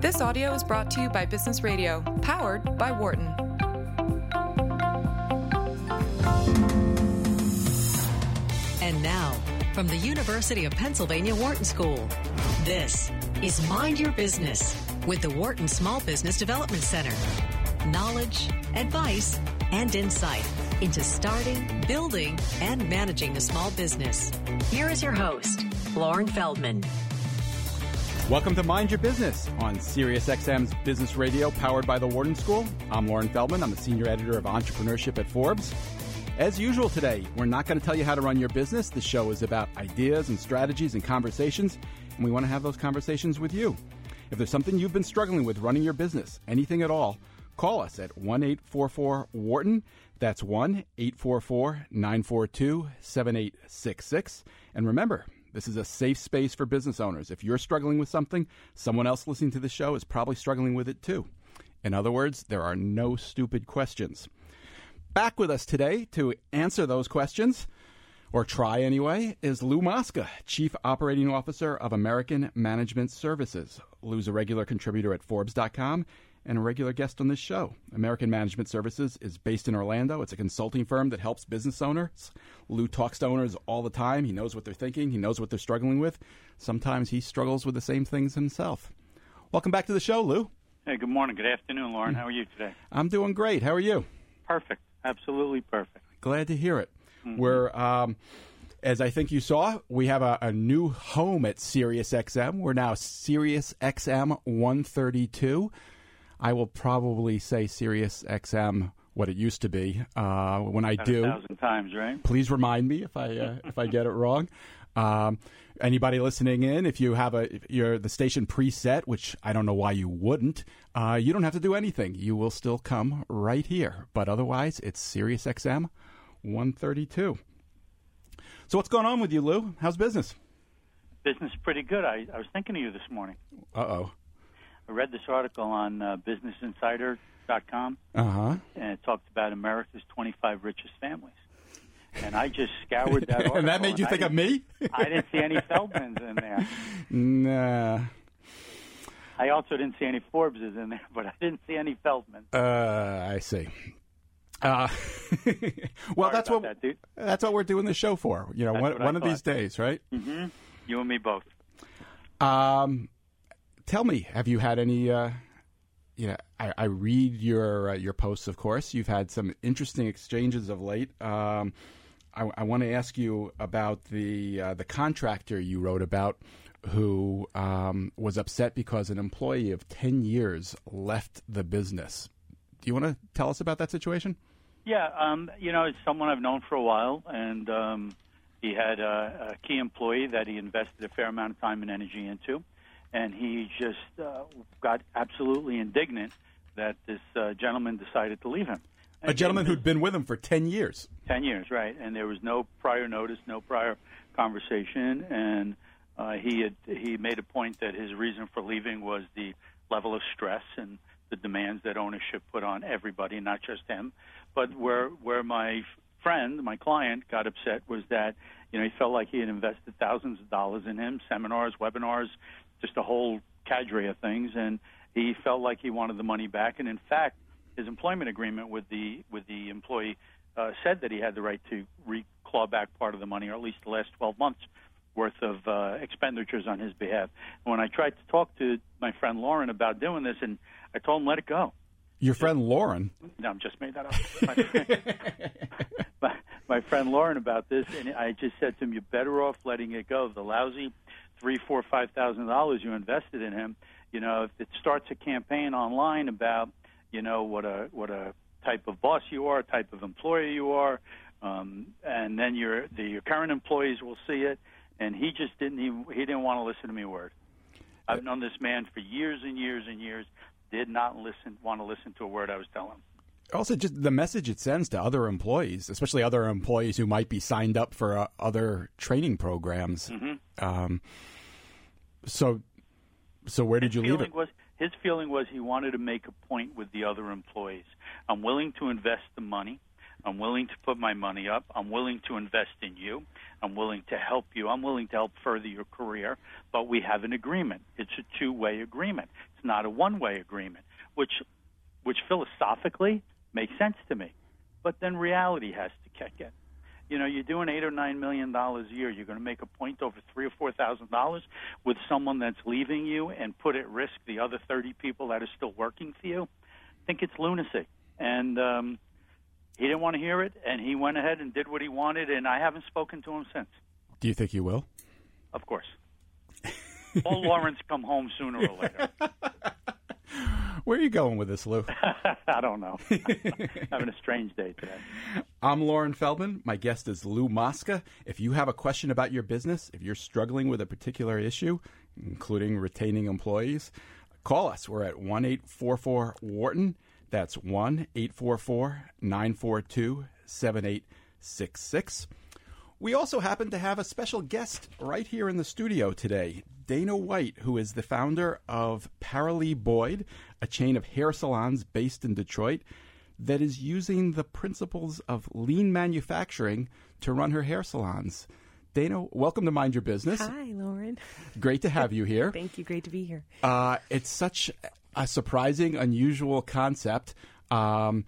This audio is brought to you by Business Radio, powered by Wharton. And now, from the University of Pennsylvania Wharton School, this is Mind Your Business with the Wharton Small Business Development Center. Knowledge, advice, and insight into starting, building, and managing a small business. Here is your host, Loren Feldman. Welcome to Mind Your Business on SiriusXM's Business Radio, powered by the Wharton School. I'm Loren Feldman. I'm the senior editor of entrepreneurship at Forbes. As usual today, we're not going to tell you how to run your business. The show is about ideas and strategies and conversations, and we want to have those conversations with you. If there's something you've been struggling with running your business, anything at all, call us at 1 844 Wharton. That's 1 844 942 7866. And remember, this is a safe space for business owners. If you're struggling with something, someone else listening to the show is probably struggling with it too. In other words, there are no stupid questions. Back with us today to answer those questions, or try anyway, is Lou Mosca, Chief Operating Officer of American Management Services. Lou's a regular contributor at Forbes.com and a regular guest on this show. American Management Services is based in Orlando. It's a consulting firm that helps business owners. Lou talks to owners all the time. He knows what they're thinking, he knows what they're struggling with. Sometimes he struggles with the same things himself. Welcome back to the show, Lou. Hey, good morning. Good afternoon, Loren. How are you today? I'm doing great. How are you? Perfect. Absolutely perfect. Glad to hear it. Mm-hmm. We're, um, as I think you saw, we have a, a new home at SiriusXM. We're now SiriusXM 132. I will probably say SiriusXM what it used to be. Uh, when I About do, a thousand times, right? please remind me if I uh, if I get it wrong. Um, anybody listening in, if you have a if you're the station preset, which I don't know why you wouldn't, uh, you don't have to do anything. You will still come right here. But otherwise, it's SiriusXM 132. So what's going on with you, Lou? How's business? Business pretty good. I, I was thinking of you this morning. Uh oh. I read this article on uh, BusinessInsider.com, Uh huh. and it talked about America's 25 richest families. And I just scoured that article. and that made you think of me? I didn't see any Feldmans in there. Nah. I also didn't see any Forbeses in there, but I didn't see any Feldmans. Uh, I see. Uh, well, Sorry that's what that, dude. that's what we're doing the show for. You know, That's one, one of these days, right? hmm You and me both. Um, tell me, have you had any? Uh, you know, I, I read your uh, your posts. Of course, you've had some interesting exchanges of late. Um, I, I want to ask you about the uh, the contractor you wrote about, who um, was upset because an employee of ten years left the business. Do you want to tell us about that situation? Yeah, um, you know, it's someone I've known for a while, and um, he had a, a key employee that he invested a fair amount of time and energy into, and he just uh, got absolutely indignant that this uh, gentleman decided to leave him. A gentleman who'd been with him for ten years. ten years, right? And there was no prior notice, no prior conversation, and uh, he had he made a point that his reason for leaving was the level of stress and the demands that ownership put on everybody, not just him. But where where my friend, my client, got upset was that you know he felt like he had invested thousands of dollars in him, seminars, webinars, just a whole cadre of things, and he felt like he wanted the money back. And in fact, his employment agreement with the with the employee uh, said that he had the right to re- claw back part of the money, or at least the last 12 months worth of uh, expenditures on his behalf. And when I tried to talk to my friend Loren about doing this, and I told him let it go. Your friend Loren. No, I'm just made that up. My, my, my friend Loren about this, and I just said to him, "You're better off letting it go. The lousy three, four, five thousand dollars you invested in him. You know, if it starts a campaign online about, you know, what a what a type of boss you are, type of employer you are, um, and then your the your current employees will see it." And he just didn't even he didn't want to listen to me a word. I've known this man for years and years and years. Did not listen, want to listen to a word I was telling him. Also, just the message it sends to other employees, especially other employees who might be signed up for uh, other training programs. Mm-hmm. Um, so, so where did you leave it? was his feeling was he wanted to make a point with the other employees. I'm willing to invest the money. I'm willing to put my money up. I'm willing to invest in you. I'm willing to help you. I'm willing to help further your career. But we have an agreement. It's a two-way agreement. It's not a one-way agreement, which, which philosophically makes sense to me. But then reality has to kick in. You know, you're doing eight or nine million dollars a year. You're going to make a point over three or four thousand dollars with someone that's leaving you and put at risk the other thirty people that are still working for you. I think it's lunacy. And um, he didn't want to hear it, and he went ahead and did what he wanted, and I haven't spoken to him since. Do you think he will? Of course. Will Lawrence come home sooner or later? Where are you going with this, Lou? I don't know. I'm Having a strange day today. I'm Loren Feldman. My guest is Lou Mosca. If you have a question about your business, if you're struggling with a particular issue, including retaining employees, call us. We're at 1 844 Wharton. That's 1 844 942 7866. We also happen to have a special guest right here in the studio today, Dana White, who is the founder of Paralee Boyd, a chain of hair salons based in Detroit that is using the principles of lean manufacturing to run her hair salons. Dana, welcome to Mind Your Business. Hi, Loren. Great to have you here. Thank you. Great to be here. Uh, it's such a surprising, unusual concept. Um,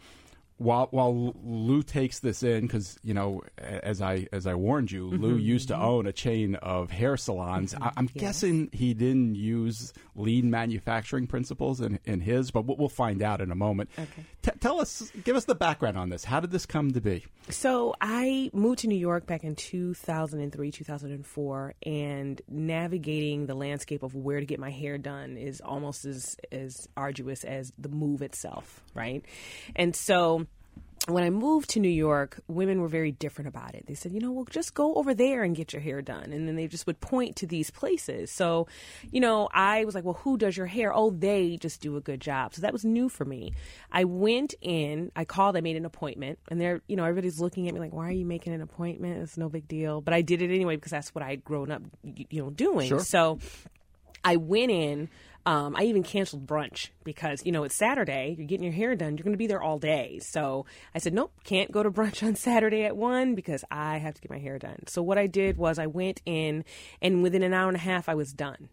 while while Lou takes this in, because you know, as I as I warned you, Lou mm-hmm, used to mm-hmm. own a chain of hair salons. I, am guessing he didn't use lean manufacturing principles in, in his, but we'll, we'll find out in a moment. Okay. T- tell us, give us the background on this. How did this come to be? So I moved to New York back in 2003, 2004, and navigating the landscape of where to get my hair done is almost as as arduous as the move itself, right? And so when I moved to New York, women were very different about it. They said, you know, well, just go over there and get your hair done. And then they just would point to these places. So, you know, I was like, well, who does your hair? Oh, they just do a good job. So that was new for me. I went in, I called, I made an appointment, and they're, you know, everybody's looking at me like, why are you making an appointment? It's no big deal. But I did it anyway because that's what I'd grown up, you know, doing. Sure. So I went in. Um, I even canceled brunch because, you know, it's Saturday. You're getting your hair done. You're going to be there all day. So I said, nope, can't go to brunch on Saturday at 1 because I have to get my hair done. So what I did was I went in, and within an hour and a half, I was done.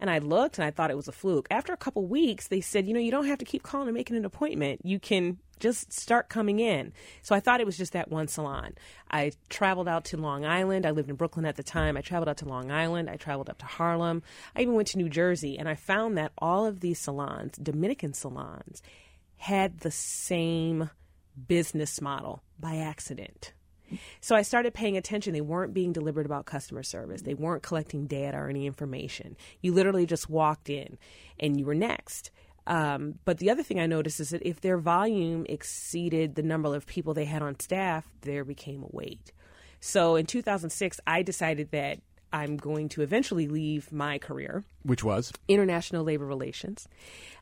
And I looked and I thought it was a fluke. After a couple weeks, they said, you know, you don't have to keep calling and making an appointment. You can just start coming in. So I thought it was just that one salon. I traveled out to Long Island. I lived in Brooklyn at the time. I traveled out to Long Island. I traveled up to Harlem. I even went to New Jersey. And I found that all of these salons, Dominican salons, had the same business model by accident. So I started paying attention. They weren't being deliberate about customer service. They weren't collecting data or any information. You literally just walked in and you were next. Um, but the other thing I noticed is that if their volume exceeded the number of people they had on staff, there became a wait. So in 2006, I decided that I'm going to eventually leave my career Which was? international labor relations.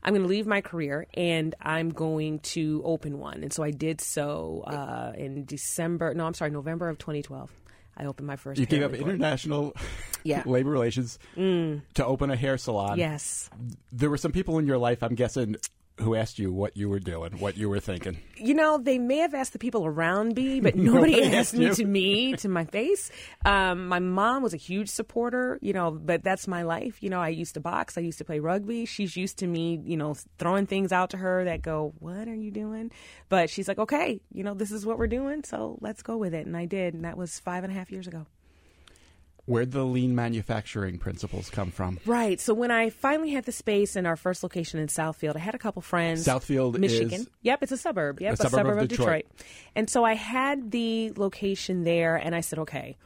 I'm going to leave my career and I'm going to open one. And so I did so uh, in December. No, I'm sorry, November of 2012. I opened my first. You gave up international Yeah. Mm. labor relations to open a hair salon. Yes. There were some people in your life, I'm guessing, who asked you what you were doing, what you were thinking. You know, they may have asked the people around me, but nobody, Nobody asked asked me to me, to my face. Um, my mom was a huge supporter, you know, but that's my life. You know, I used to box, I used to play rugby. She's used to me, you know, throwing things out to her that go, What are you doing? But she's like, Okay, you know, this is what we're doing, so let's go with it. And I did. And that was five and a half years ago. Where'd the lean manufacturing principles come from? Right. So when I finally had the space in our first location in Southfield, I had a couple friends. Southfield Michigan. Yep, it's a suburb. Yep, A suburb of Detroit. And so I had the location there, and I said, okay.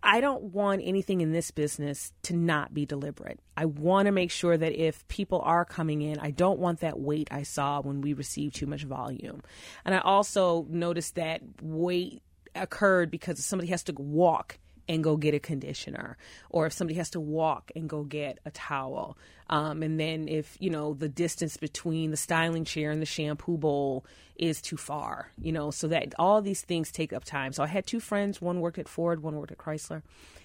I don't want anything in this business to not be deliberate. I want to make sure that if people are coming in, I don't want that wait I saw when we received too much volume. And I also noticed that wait occurred because somebody has to walk and go get a conditioner, or if somebody has to walk and go get a towel. Um, and then if, you know, the distance between the styling chair and the shampoo bowl is too far, you know, so that all these things take up time. So I had two friends, one worked at Ford, one worked at Chrysler.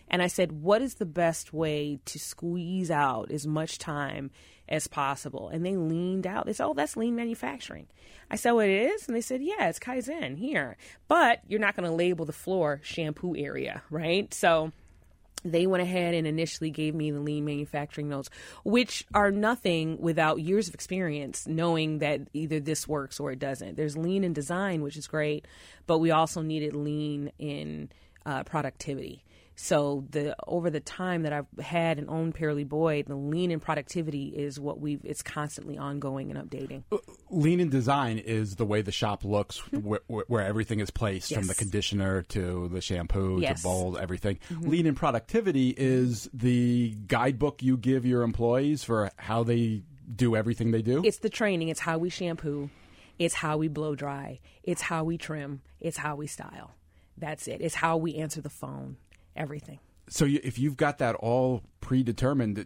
And I said, what is the best way to squeeze out as much time as possible? And they leaned out. They said, oh, that's lean manufacturing. I said, what it is? And they said, yeah, it's Kaizen here. But you're not going to label the floor shampoo area, right? So they went ahead and initially gave me the lean manufacturing notes, which are nothing without years of experience knowing that either this works or it doesn't. There's lean in design, which is great, but we also needed lean in uh, productivity. So the over the time that I've had and owned Paralee Boyd, the lean in productivity is what we've. It's constantly ongoing and updating. Uh, lean in design is the way the shop looks, where, where, everything is placed, yes. from the conditioner to the shampoo yes. to bowl, everything. Mm-hmm. Lean in productivity is the guidebook you give your employees for how they do everything they do. It's the training. It's how we shampoo. It's how we blow dry. It's how we trim. It's how we style. That's it. It's how we answer the phone everything. So you, if you've got that all predetermined,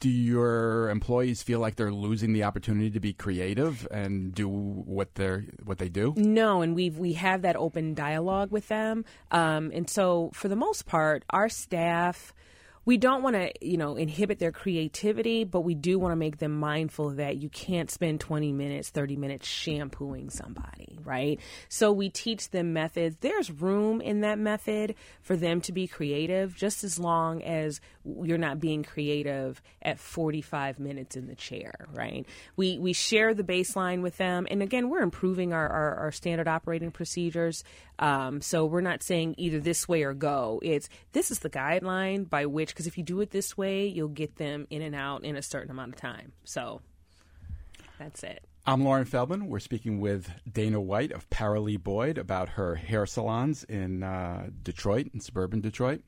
do your employees feel like they're losing the opportunity to be creative and do what they're what they do? No, and we've we have that open dialogue with them, um, and so for the most part, our staff we don't want to, you know, inhibit their creativity, but we do want to make them mindful that you can't spend 20 minutes, 30 minutes shampooing somebody, right? So we teach them methods. There's room in that method for them to be creative just as long as you're not being creative at 45 minutes in the chair, right? We we share the baseline with them, and again, we're improving our our, our standard operating procedures. Um, so we're not saying either this way or go. It's this is the guideline by which, because if you do it this way, you'll get them in and out in a certain amount of time. So that's it. I'm Loren Feldman. We're speaking with Dana White of Paralee Boyd about her hair salons in uh, Detroit, in suburban Detroit.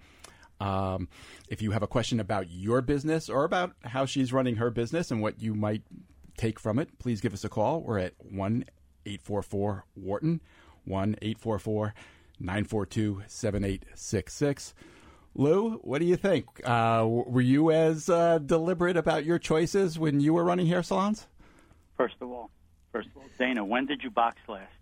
Um, if you have a question about your business or about how she's running her business and what you might take from it, please give us a call. We're at 1 844 Wharton, 1 844 942 7866. Lou, what do you think? Uh, were you as uh, deliberate about your choices when you were running hair salons? First of all, first of all, Dana, when did you box last?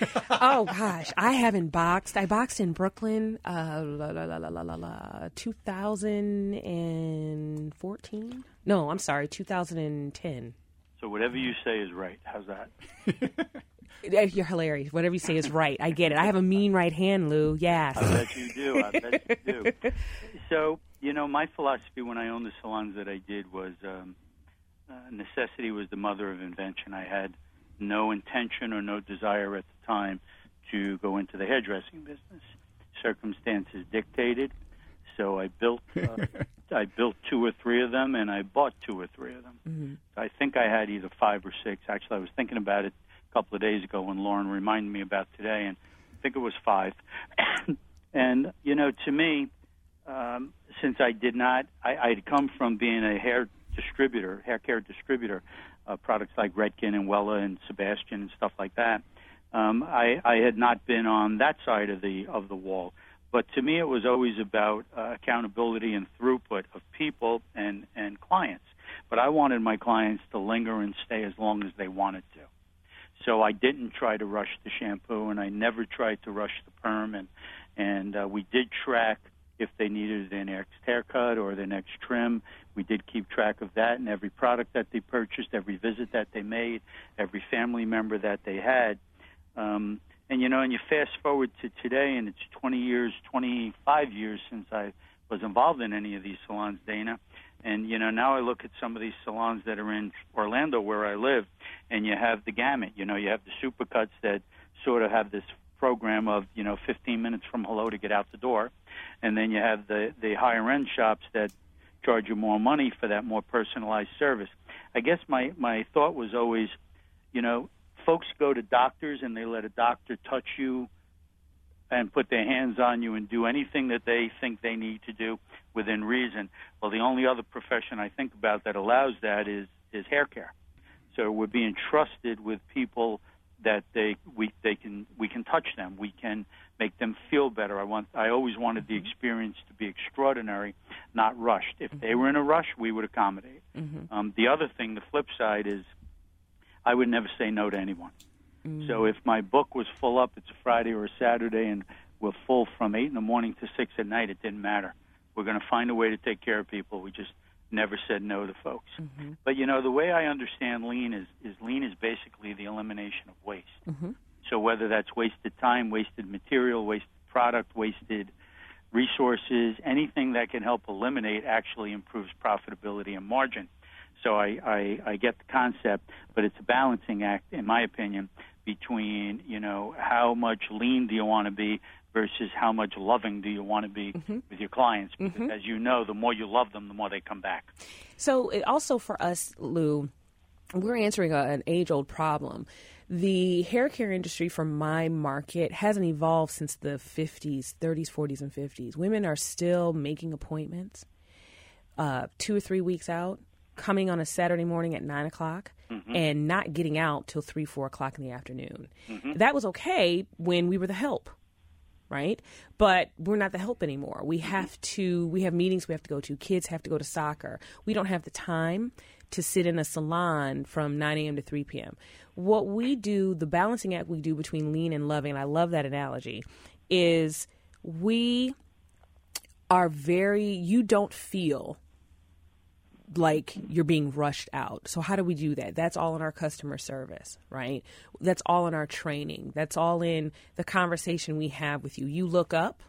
oh gosh, I haven't boxed. I boxed in Brooklyn, uh, la, la, la, la, la, la, 2014. No, I'm sorry, 2010. So whatever you say is right. How's that? You're hilarious. Whatever you say is right. I get it. I have a mean right hand, Lou. Yes. I bet you do. I bet you do. So, you know, my philosophy when I owned the salons that I did was um, uh, necessity was the mother of invention. I had no intention or no desire at the time to go into the hairdressing business. Circumstances dictated, so I built uh, I built two or three of them, and I bought two or three of them. Mm-hmm. I think I had either five or six. Actually, I was thinking about it couple of days ago when Loren reminded me about today, and I think it was five. and you know, to me, um, since I did not, I, I'd come from being a hair distributor, hair care distributor, uh, products like Redken and Wella and Sebastian and stuff like that. Um, I, I had not been on that side of the of the wall, but to me it was always about uh, accountability and throughput of people and and clients. But I wanted my clients to linger and stay as long as they wanted to. So I didn't try to rush the shampoo, and I never tried to rush the perm, and and uh, we did track if they needed their next haircut or their next trim. We did keep track of that and every product that they purchased, every visit that they made, every family member that they had. Um, and you know, and you fast forward to today, and it's 20 years, 25 years since I was involved in any of these salons, Dana. And you know, now I look at some of these salons that are in Orlando, where I live, and you have the gamut. You know, you have the supercuts that sort of have this program of you know 15 minutes from hello to get out the door, and then you have the the higher end shops that charge you more money for that more personalized service. I guess my my thought was always, you know, folks go to doctors and they let a doctor touch you and put their hands on you and do anything that they think they need to do within reason. Well, the only other profession I think about that allows that is is hair care. So we're being trusted with people that they we they can we can touch them we can make them feel better i want i always wanted the mm-hmm. experience to be extraordinary not rushed if they were in a rush we would accommodate mm-hmm. um, the other thing the flip side is i would never say no to anyone mm-hmm. so if my book was full up it's a friday or a saturday and we're full from eight in the morning to six at night it didn't matter We're going to find a way to take care of people. We just never said no to folks. Mm-hmm. But you know, the way I understand lean is, is lean is basically the elimination of waste. Mm-hmm. So whether that's wasted time, wasted material, wasted product, wasted resources, anything that can help eliminate actually improves profitability and margin. So I, I, I get the concept, but it's a balancing act, in my opinion, between you know how much lean do you want to be versus how much loving do you want to be mm-hmm. with your clients. Because mm-hmm. as you know, the more you love them, the more they come back. So it also for us, Lou, we're answering a, an age old problem. The hair care industry for my market hasn't evolved since the 50s, 30s, 40s, and 50s. Women are still making appointments uh, two or three weeks out, coming on a Saturday morning at 9 o'clock. Mm-hmm. And not getting out till three, four o'clock in the afternoon. Mm-hmm. That was okay when we were the help right? But we're not the help anymore. We mm-hmm. have to, we have meetings we have to go to. Kids have to go to soccer. We don't have the time to sit in a salon from 9 a.m. to 3 p.m. What we do, the balancing act we do between lean and loving, and I love that analogy, is we are very, you don't feel like you're being rushed out. So how do we do that? That's all in our customer service, right? That's all in our training. That's all in the conversation we have with you. You look up.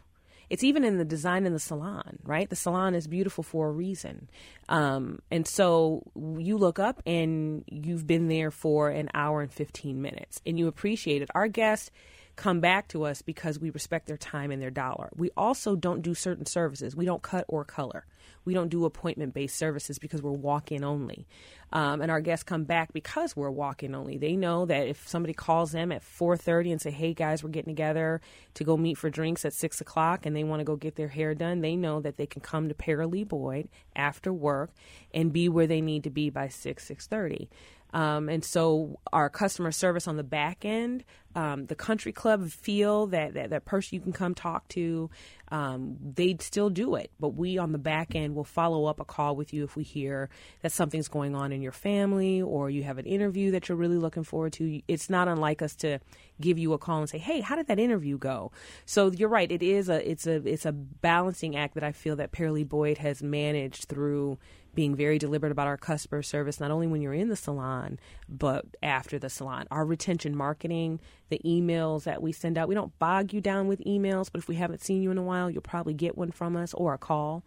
It's even in the design in the salon, right? The salon is beautiful for a reason. Um, and so you look up and you've been there for an hour and 15 minutes and you appreciate it. Our guests come back to us because we respect their time and their dollar. We also don't do certain services. We don't cut or color. We don't do appointment based services because we're walk in only. Um, and our guests come back because we're walk in only. They know that if somebody calls them at 4:30 and say, "Hey guys, we're getting together to go meet for drinks at six o'clock," and they want to go get their hair done, they know that they can come to Paralee Boyd after work and be where they need to be by six six thirty. Um, and so our customer service on the back end, um, the country club feel that, that that person you can come talk to, um, they'd still do it. But we on the back end will follow up a call with you if we hear that something's going on in your family or you have an interview that you're really looking forward to. It's not unlike us to give you a call and say, "Hey, how did that interview go?" So you're right. It is a it's a it's a balancing act that I feel that Paralee Boyd has managed through being very deliberate about our customer service, not only when you're in the salon, but after the salon. Our retention marketing, the emails that we send out, we don't bog you down with emails, but if we haven't seen you in a while, you'll probably get one from us or a call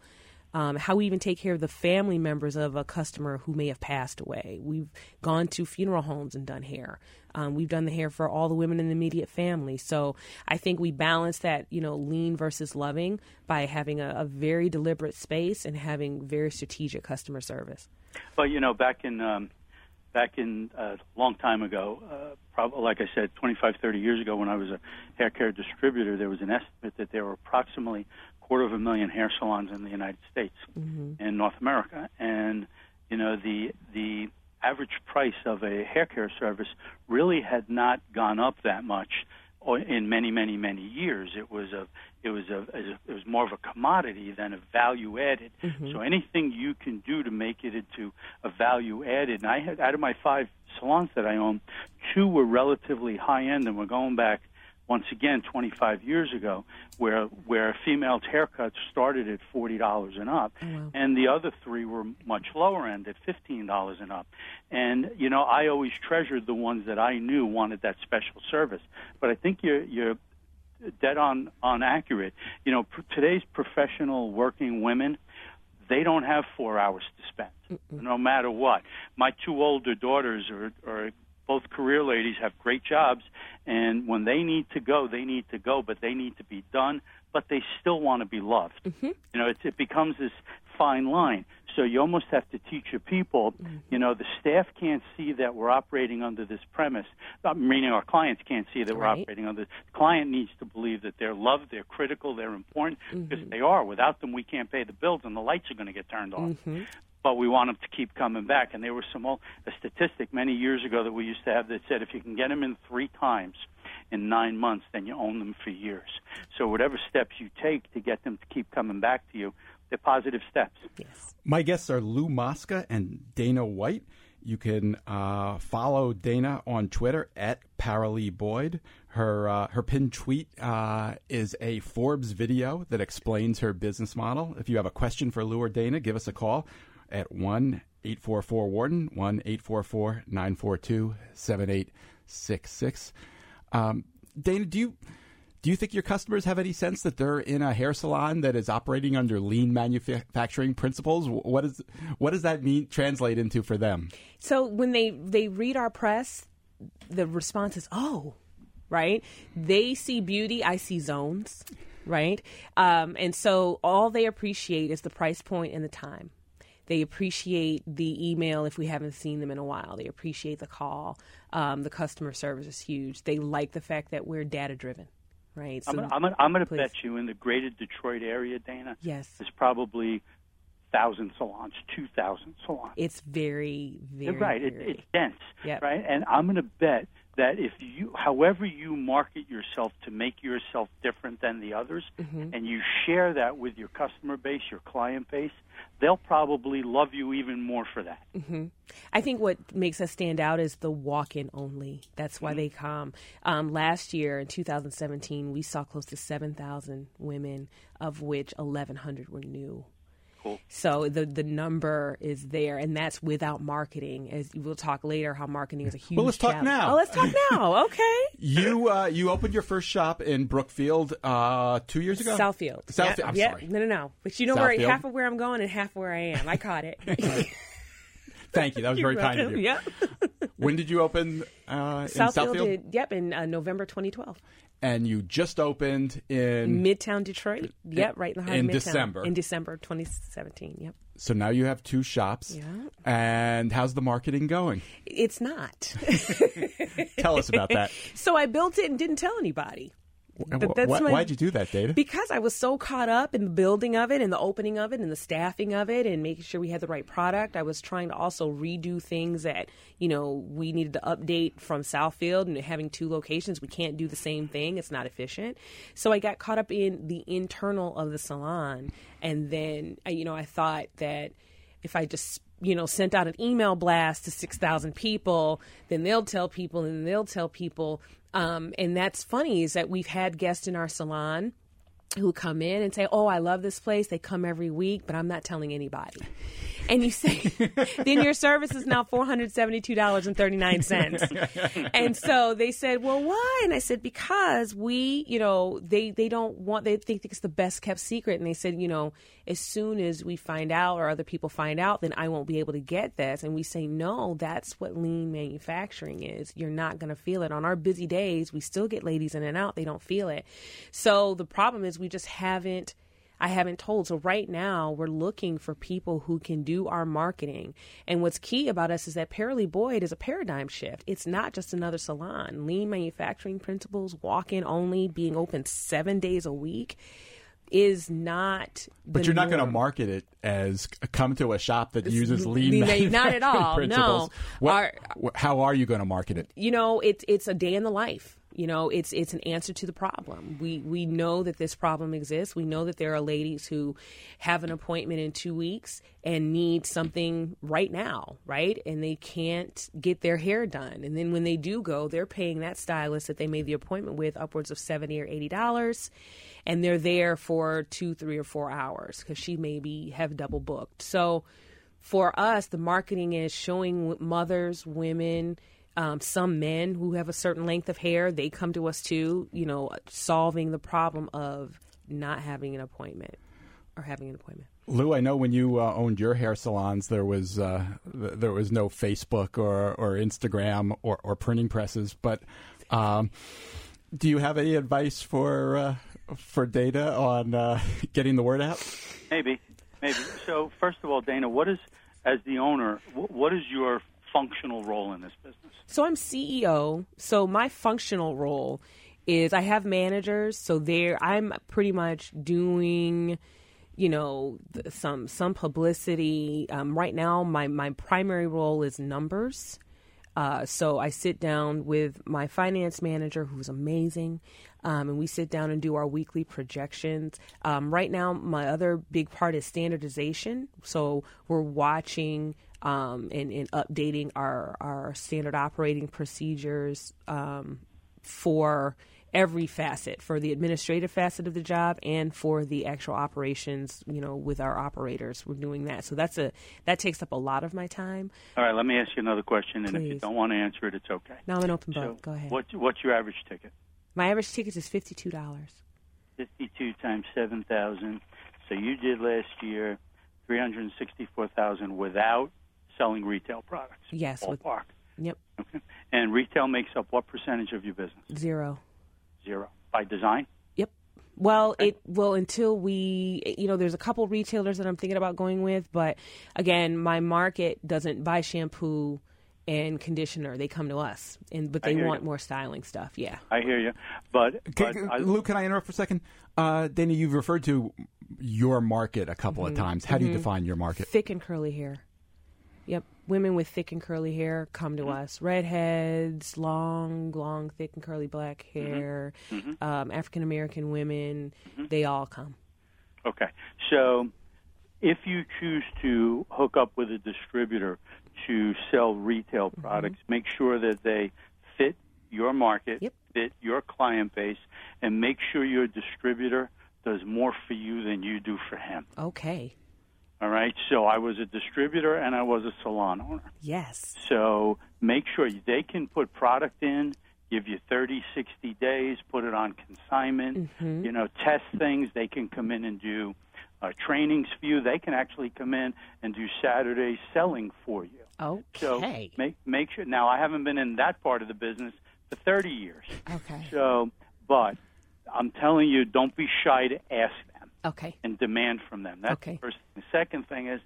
um, how we even take care of the family members of a customer who may have passed away. We've gone to funeral homes and done hair. Um, we've done the hair for all the women in the immediate family. So I think we balance that, you know, lean versus loving by having a, a very deliberate space and having very strategic customer service. Well, you know, back in um, back in a uh, long time ago, uh, probably like I said, 25, 30 years ago, when I was a hair care distributor, there was an estimate that there were approximately quarter of a million hair salons in the United States mm-hmm. in North America, and you know the the average price of a hair care service really had not gone up that much in many many many years. It was a it was a it was more of a commodity than a value added. Mm-hmm. So anything you can do to make it into a value added. And I had out of my five salons that I own, two were relatively high end, and we're going back once again 25 years ago, where where females' haircuts started at forty dollars and up, oh, wow. and the other three were much lower end at fifteen dollars and up. And you know, I always treasured the ones that I knew wanted that special service. But I think you're you're dead on on accurate. You know, pr- today's professional working women, they don't have four hours to spend, Mm-mm. no matter what. My two older daughters are, are both career ladies have great jobs, and when they need to go, they need to go, but they need to be done, but they still want to be loved. Mm-hmm. You know, it, it becomes this fine line. So you almost have to teach your people, mm-hmm. you know, the staff can't see that we're operating under this premise, uh, meaning our clients can't see that we're operating under. The client needs to believe that they're loved, they're critical, they're important, mm-hmm. because they are. Without them, we can't pay the bills, and the lights are going to get turned off. Mm-hmm but we want them to keep coming back. And there was some a statistic many years ago that we used to have that said if you can get them in three times in nine months, then you own them for years. So whatever steps you take to get them to keep coming back to you, they're positive steps. Yes. My guests are Lou Mosca and Dana White. You can uh, follow Dana on Twitter at Paralee Boyd. Her uh, her pinned tweet uh, is a Forbes video that explains her business model. If you have a question for Lou or Dana, give us a call at one 844 Wharton, 1 844 942 7866. Um, Dana, do you. Do you think your customers have any sense that they're in a hair salon that is operating under lean manufacturing principles? What is what does that mean translate into for them? So when they they read our press, the response is, "Oh, right." They see beauty, I see zones, right? Um, and so all they appreciate is the price point and the time. They appreciate the email if we haven't seen them in a while. They appreciate the call. Um, the customer service is huge. They like the fact that we're data driven right? So, I'm gonna, I'm, gonna, bet you in the greater Detroit area, Dana. Yes, there's probably thousand salons, two thousand salons. It's very, very right. Very, it, it's dense, yep. right? And I'm going to bet that if you, however you market yourself to make yourself different than the others, mm-hmm. and you share that with your customer base, your client base, they'll probably love you even more for that. Mm-hmm. I think what makes us stand out is the walk-in only. That's why mm-hmm. they come. Um, last year in 2017, we saw close to 7,000 women, of which 1,100 were new. So the the number is there, and that's without marketing. As we'll talk later, how marketing is a huge. Well, let's talk now. Oh, let's talk now. Okay. you uh, you opened your first shop in Brookfield uh, two years ago. Southfield. Southfield. Yeah, I'm yeah. sorry. No, no, no. But you know Southfield. where half of where I'm going and half of where I am. I caught it. Thank you. That was very kind of you. Yep. when did you open uh, in Southfield? Southfield? Did, yep, in uh, November 2012 and you just opened in Midtown Detroit. Yep, right in the heart in of Midtown. December. In December 2017. Yep. So now you have two shops. Yeah. And how's the marketing going? It's not. Tell us about that. So I built it and didn't tell anybody. But that's why, my, why'd you do that, Dana? Because I was so caught up in the building of it and the opening of it and the staffing of it and making sure we had the right product. I was trying to also redo things that, you know, we needed to update from Southfield and having two locations. We can't do the same thing. It's not efficient. So I got caught up in the internal of the salon. And then, you know, I thought that if I just you know, sent out an email blast to 6,000 people, then they'll tell people and they'll tell people. Um, and that's funny is that we've had guests in our salon who come in and say, "Oh, I love this place. They come every week, but I'm not telling anybody." And you say, "Then your service is now $472.39. and so they said, "Well, why?" And I said, "Because we, you know, they they don't want. They think it's the best kept secret." And they said, "You know, as soon as we find out or other people find out, then I won't be able to get this." And we say, "No, that's what lean manufacturing is. You're not going to feel it on our busy days. We still get ladies in and out. They don't feel it. So the problem is." we just haven't I haven't told. So right now we're looking for people who can do our marketing. And what's key about us is that Paralee Boyd is a paradigm shift. It's not just another salon. Lean manufacturing principles, walk-in only, being open 7 days a week is not But you're not going to market it as come to a shop that uses lean, lean manufacturing not at all. principles. No. What, Our, how are you going to market it? You know, it's it's a day in the life you know, it's it's an answer to the problem. We we know that this problem exists. We know that there are ladies who have an appointment in 2 weeks and need something right now, right? And they can't get their hair done. And then when they do go, they're paying that stylist that they made the appointment with upwards of 70 or 80 dollars and they're there for 2, 3 or 4 hours cuz she maybe have double booked. So for us, the marketing is showing mothers, women, um, some men who have a certain length of hair, they come to us too, you know, solving the problem of not having an appointment or having an appointment. Lou, I know when you uh, owned your hair salons, there was uh, th- there was no Facebook or, or Instagram or, or printing presses. But um, do you have any advice for uh, for Dana on uh, getting the word out? Maybe, maybe. So first of all, Dana, what is as the owner, what is your functional role in this business? So I'm CEO. So my functional role is I have managers. So there, I'm pretty much doing, you know, some some publicity. Um, right now, my my primary role is numbers. Uh, so I sit down with my finance manager, who's amazing, um, and we sit down and do our weekly projections. Um, right now, my other big part is standardization. So we're watching um, and, and updating our, our standard operating procedures um, for every facet for the administrative facet of the job and for the actual operations you know with our operators. We're doing that. So that's a that takes up a lot of my time. All right, let me ask you another question, and if you don't want to answer it, it's okay. now i'm an open So, book. Go ahead. What's, what's your average ticket? my average ticket is $52 52 times 7,000. So you did last year 364,000 without selling retail products. Yes, with- Ballpark. yep Okay. And retail makes up what percentage of your business? zero Zero. By design? Yep. Well, it well until we, you know, there's a couple retailers that I'm thinking about going with, but again, my market doesn't buy shampoo and conditioner. They come to us, and but they want you. more styling stuff. Yeah. I hear you. But, but Can, I, Lou, can I interrupt for a second? Uh, Dana, you've referred to your market a couple Mm-hmm. of times. How do you define your market? Thick and curly hair. Yep. Women with thick and curly hair come to us. Redheads, long, long, thick and curly black hair. Um, African American women, they all come. Okay. So if you choose to hook up with a distributor to sell retail Mm-hmm. products, make sure that they fit your market, Yep. fit your client base, and make sure your distributor does more for you than you do for him. Okay. All right. So I was a distributor and I was a salon owner. Yes. So make sure they can put product in, give you 30, 60 days, put it on consignment, you know, test things. They can come in and do uh, trainings for you. They can actually come in and do Saturday selling for you. Okay. So make make sure. Now I haven't been in that part of the business for 30 years. Okay. So, but I'm telling you, don't be shy to ask Okay. and demand from them. That's Okay. the first thing. The second thing is,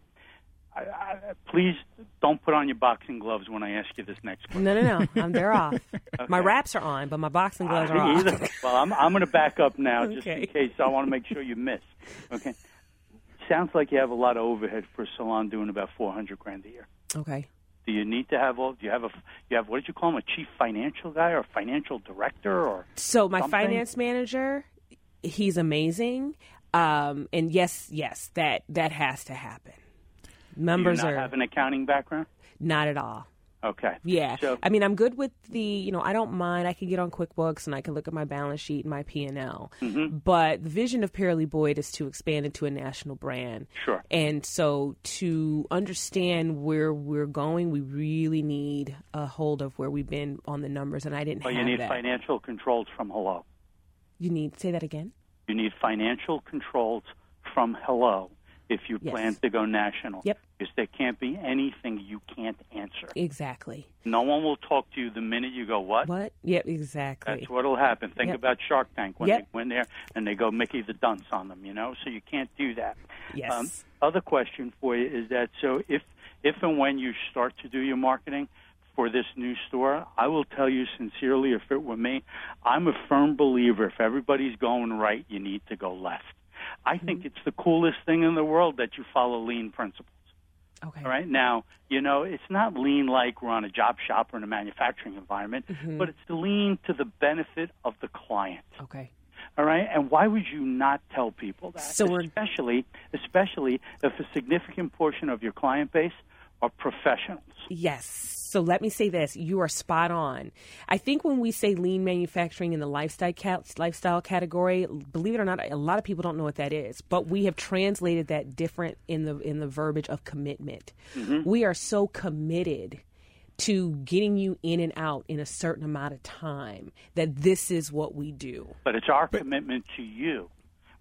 I, I, please don't put on your boxing gloves when I ask you this next question. No, no, no. I'm, they're off. My wraps are on, but my boxing gloves are Uh, off. either- well, I'm, I'm going to back up now just in case. I want to make sure you miss. Okay. Sounds like you have a lot of overhead for a salon doing about 400 grand a year. Okay. Do you need to have all? Do you have a? You have what did you call him? A chief financial guy or a financial director or? So my Something? finance manager, he's amazing. Um, and yes, yes, that that has to happen. Do Numbers you not are have an accounting background? not at all. Okay. Yeah, So I mean, I'm good with the. You know, I don't mind. I can get on QuickBooks and I can look at my balance sheet and my P and L. Mm-hmm. But the vision of Paralee Boyd is to expand into a national brand. Sure. And so, to understand where we're going, we really need a hold of where we've been on the numbers. And I didn't well, have you need that. financial controls from Hello. you need say that again. You need financial controls from Hello if you Yes. plan to go national. Yep. Because there can't be anything you can't answer. Exactly. No one will talk to you the minute you go, what? What? Yep. Exactly. That's what'll happen. Think Yep. about Shark Tank when Yep. they went there and they go Mickey the Dunce on them, you know? So you can't do that. Yes. Um, other question for you is that so if if and when you start to do your marketing for this new store, I will tell you sincerely, if it were me, I'm a firm believer if everybody's going right, you need to go left. I Mm-hmm. think it's the coolest thing in the world that you follow lean principles. okay. All right. Now, you know, it's not lean like we're on a job shop or in a manufacturing environment, Mm-hmm. but it's lean to the benefit of the client. Okay. All right. And why would you not tell people that? So especially, especially if a significant portion of your client base are professionals. Yes. So let me say this: you are spot on. I think when we say lean manufacturing in the lifestyle ca- lifestyle category, believe it or not, a lot of people don't know what that is. But we have translated that different in the in the verbiage of commitment. Mm-hmm. We are so committed to getting you in and out in a certain amount of time that this is what we do. But it's our commitment to you.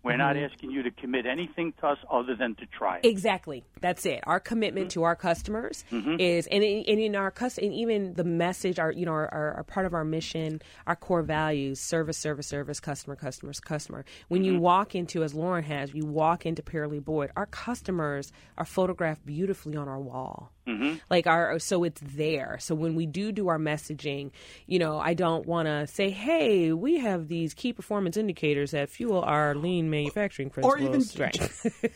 We're not Mm-hmm. asking you to commit anything to us other than to try it. Exactly. That's it. Our commitment Mm-hmm. to our customers is, and in, and in our cus, and even the message, our you know, our, our, our part of our mission, our core values: service, service, service, customer, customers, customer. When Mm-hmm. you walk into, as Loren has, you walk into Paralee Boyd. Our customers are photographed beautifully on our wall. Mm-hmm. Like our, so it's there. So when we do do our messaging, you know, I don't want to say, "Hey, we have these key performance indicators that fuel our lean manufacturing principles." Or principles." even-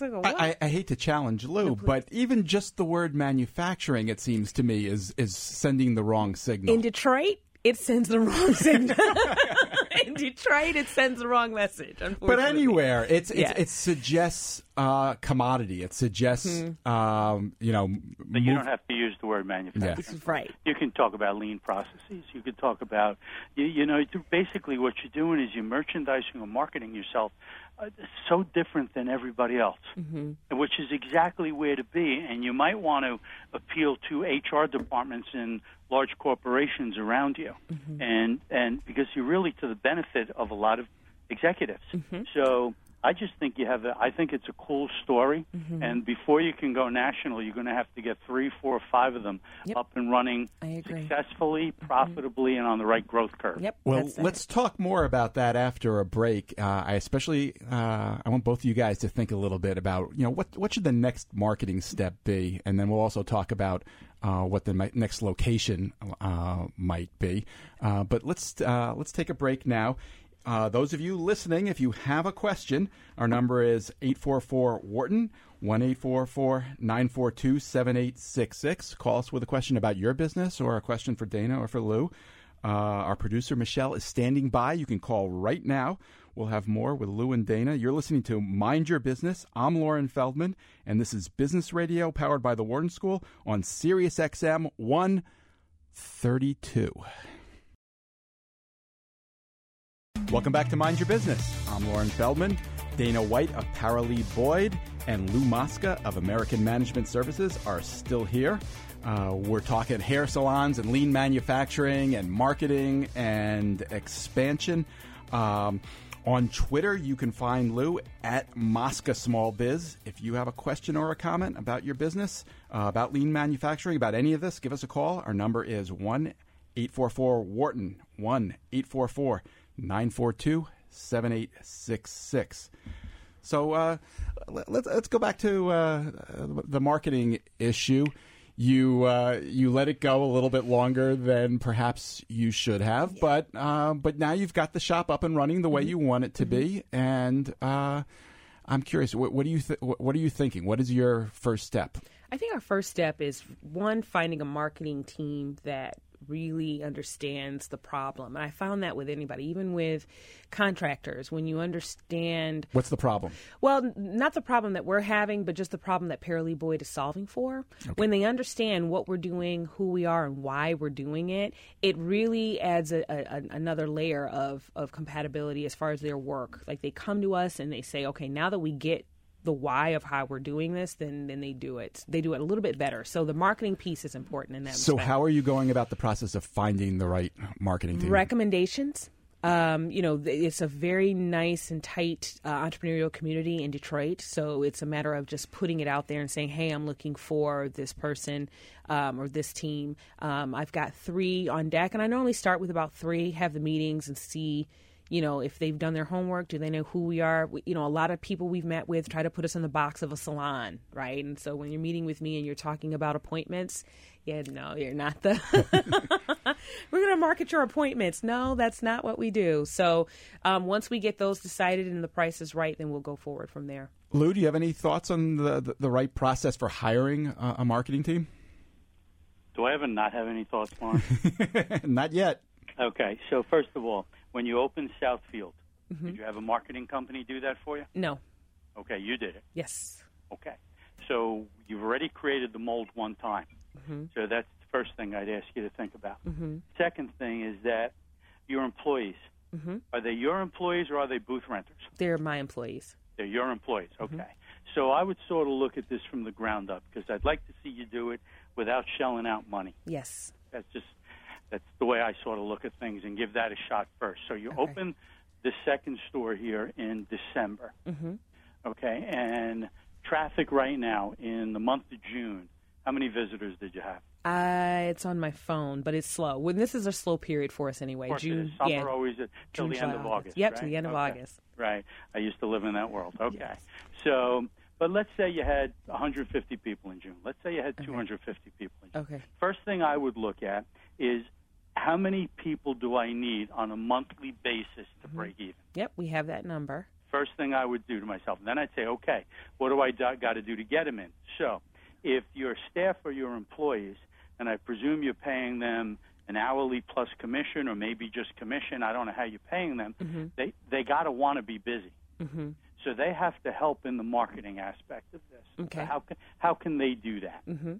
right? I I, I, I hate to challenge Lou, but even just the word manufacturing, it seems to me, is is sending the wrong signal. In Detroit, it sends the wrong signal. In Detroit, it sends the wrong message. but anywhere, it's, it's Yeah. it suggests uh, commodity. It suggests, Mm-hmm. um, you know, But you don't have to use the word manufacturing. This is right. You can talk about lean processes. You could talk about, you, you know, basically what you're doing is you're merchandising or marketing yourself uh, so different than everybody else, mm-hmm. which is exactly where to be. And you might want to appeal to HR departments in large corporations around you, Mm-hmm. and and because you're really to the benefit of a lot of executives. Mm-hmm. So. I just think you have. A, I think it's a cool story, Mm-hmm. and before you can go national, you're going to have to get three, four, five of them Yep. up and running I agree. successfully, profitably, and on the right growth curve. Yep. Well, let's talk more about that after a break. Uh, I especially uh, I want both of you guys to think a little bit about you know what what should the next marketing step be, and then we'll also talk about uh, what the next location uh, might be. Uh, but let's uh, let's take a break now. Uh, those of you listening, if you have a question, our number is 844 Wharton, 1 942 7866. Call us with a question about your business or a question for Dana or for Lou. Uh, our producer, Michelle, is standing by. You can call right now. We'll have more with Lou and Dana. You're listening to Mind Your Business. I'm Loren Feldman, and this is Business Radio powered by the Wharton School on Sirius XM 132. Welcome back to Mind Your Business. I'm Loren Feldman. Dana White of Paralee Boyd and Lou Mosca of American Management Services are still here. Uh, we're talking hair salons and lean manufacturing and marketing and expansion. Um, on Twitter, you can find Lou at Mosca Small Biz. If you have a question or a comment about your business, uh, about lean manufacturing, about any of this, give us a call. Our number is 1 844 Wharton, 1 844 942 7866. So uh, let- let's let's go back to uh, the marketing issue. You uh, you let it go a little bit longer than perhaps you should have, but uh, but now you've got the shop up and running the way you want it to be, and uh, I'm curious. What, what do you th- what are you thinking? What is your first step? I think our first step is one finding a marketing team that really understands the problem. And I found that with anybody, even with contractors, when you understand What's the problem? well, not the problem that we're having, but just the problem that Paralee Boyd is solving for. When they understand what we're doing, who we are, and why we're doing it, it really adds a, a- another layer of, of compatibility as far as their work. Like they come to us and they say, okay, now that we get the why of how we're doing this, then then they do it. They do it a little bit better. So the marketing piece is important in that. So respect. how are you going about the process of finding the right marketing team? recommendations. Um, you know, it's a very nice and tight uh, entrepreneurial community in Detroit. So it's a matter of just putting it out there and saying, "Hey, I'm looking for this person um, or this team." Um, I've got three on deck, and I normally start with about three. Have the meetings and see. You know, if they've done their homework, do they know who we are? We, you know, a lot of people we've met with try to put us in the box of a salon, right? And so when you're meeting with me and you're talking about appointments, yeah, no, you're not the we're going to market your appointments. No, that's not what we do. So um, once we get those decided and the price is right, then we'll go forward from there. Lou, do you have any thoughts on the the, the right process for hiring a, a marketing team? Do I ever not have any thoughts, Loren? Not yet. okay, so first of all, when you opened Southfield, Mm-hmm. did you have a marketing company do that for you? No. Okay, you did it. Yes. Okay. So you've already created the mold one time. Mm-hmm. So that's the first thing I'd ask you to think about. Second thing is that your employees, Mm-hmm. are they your employees or are they booth renters? They're my employees. They're your employees. Mm-hmm. Okay. So I would sort of look at this from the ground up because I'd like to see you do it without shelling out money. Yes. That's just that's the way I sort of look at things and give that a shot first. So you open the second store here in December. Mm-hmm. Okay, and traffic right now in the month of June. How many visitors did you have? Uh, it's on my phone, but it's slow. When this is a slow period for us anyway. June, summer yeah. always at, till June, the end July, of August. Yep, right? to the end of Okay. August. Right. I used to live in that world. Okay. Yes. So, but let's say you had 150 people in June. Let's say you had 250 people in June. Okay. First thing I would look at is how many people do I need on a monthly basis to Mm-hmm. break even? Yep, we have that number. First thing I would do to myself. And then I'd say, okay, what do I got to do to get them in? So, if your staff or your employees, and I presume you're paying them an hourly plus commission or maybe just commission, I don't know how you're paying them, they they got to want to be busy. Mm-hmm. So they have to help in the marketing aspect of this. Okay. So how can how can they do that? Mm-hmm.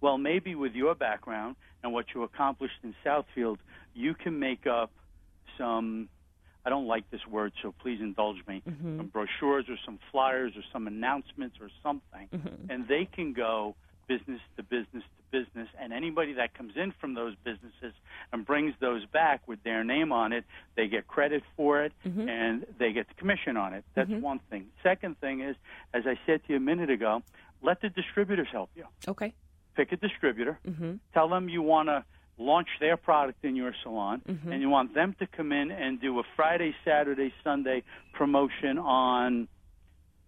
Well, maybe with your background and what you accomplished in Southfield, you can make up some. I don't like this word, so please indulge me. Mm-hmm. Some brochures or some flyers or some announcements or something, Mm-hmm. and they can go business to business to business, and anybody that comes in from those businesses and brings those back with their name on it, they get credit for it Mm-hmm. and they get the commission on it. That's one thing. Second thing is, as I said to you a minute ago, let the distributors help you Okay. pick a distributor, Mm-hmm. tell them you want to launch their product in your salon, Mm-hmm. and you want them to come in and do a Friday, Saturday, Sunday promotion on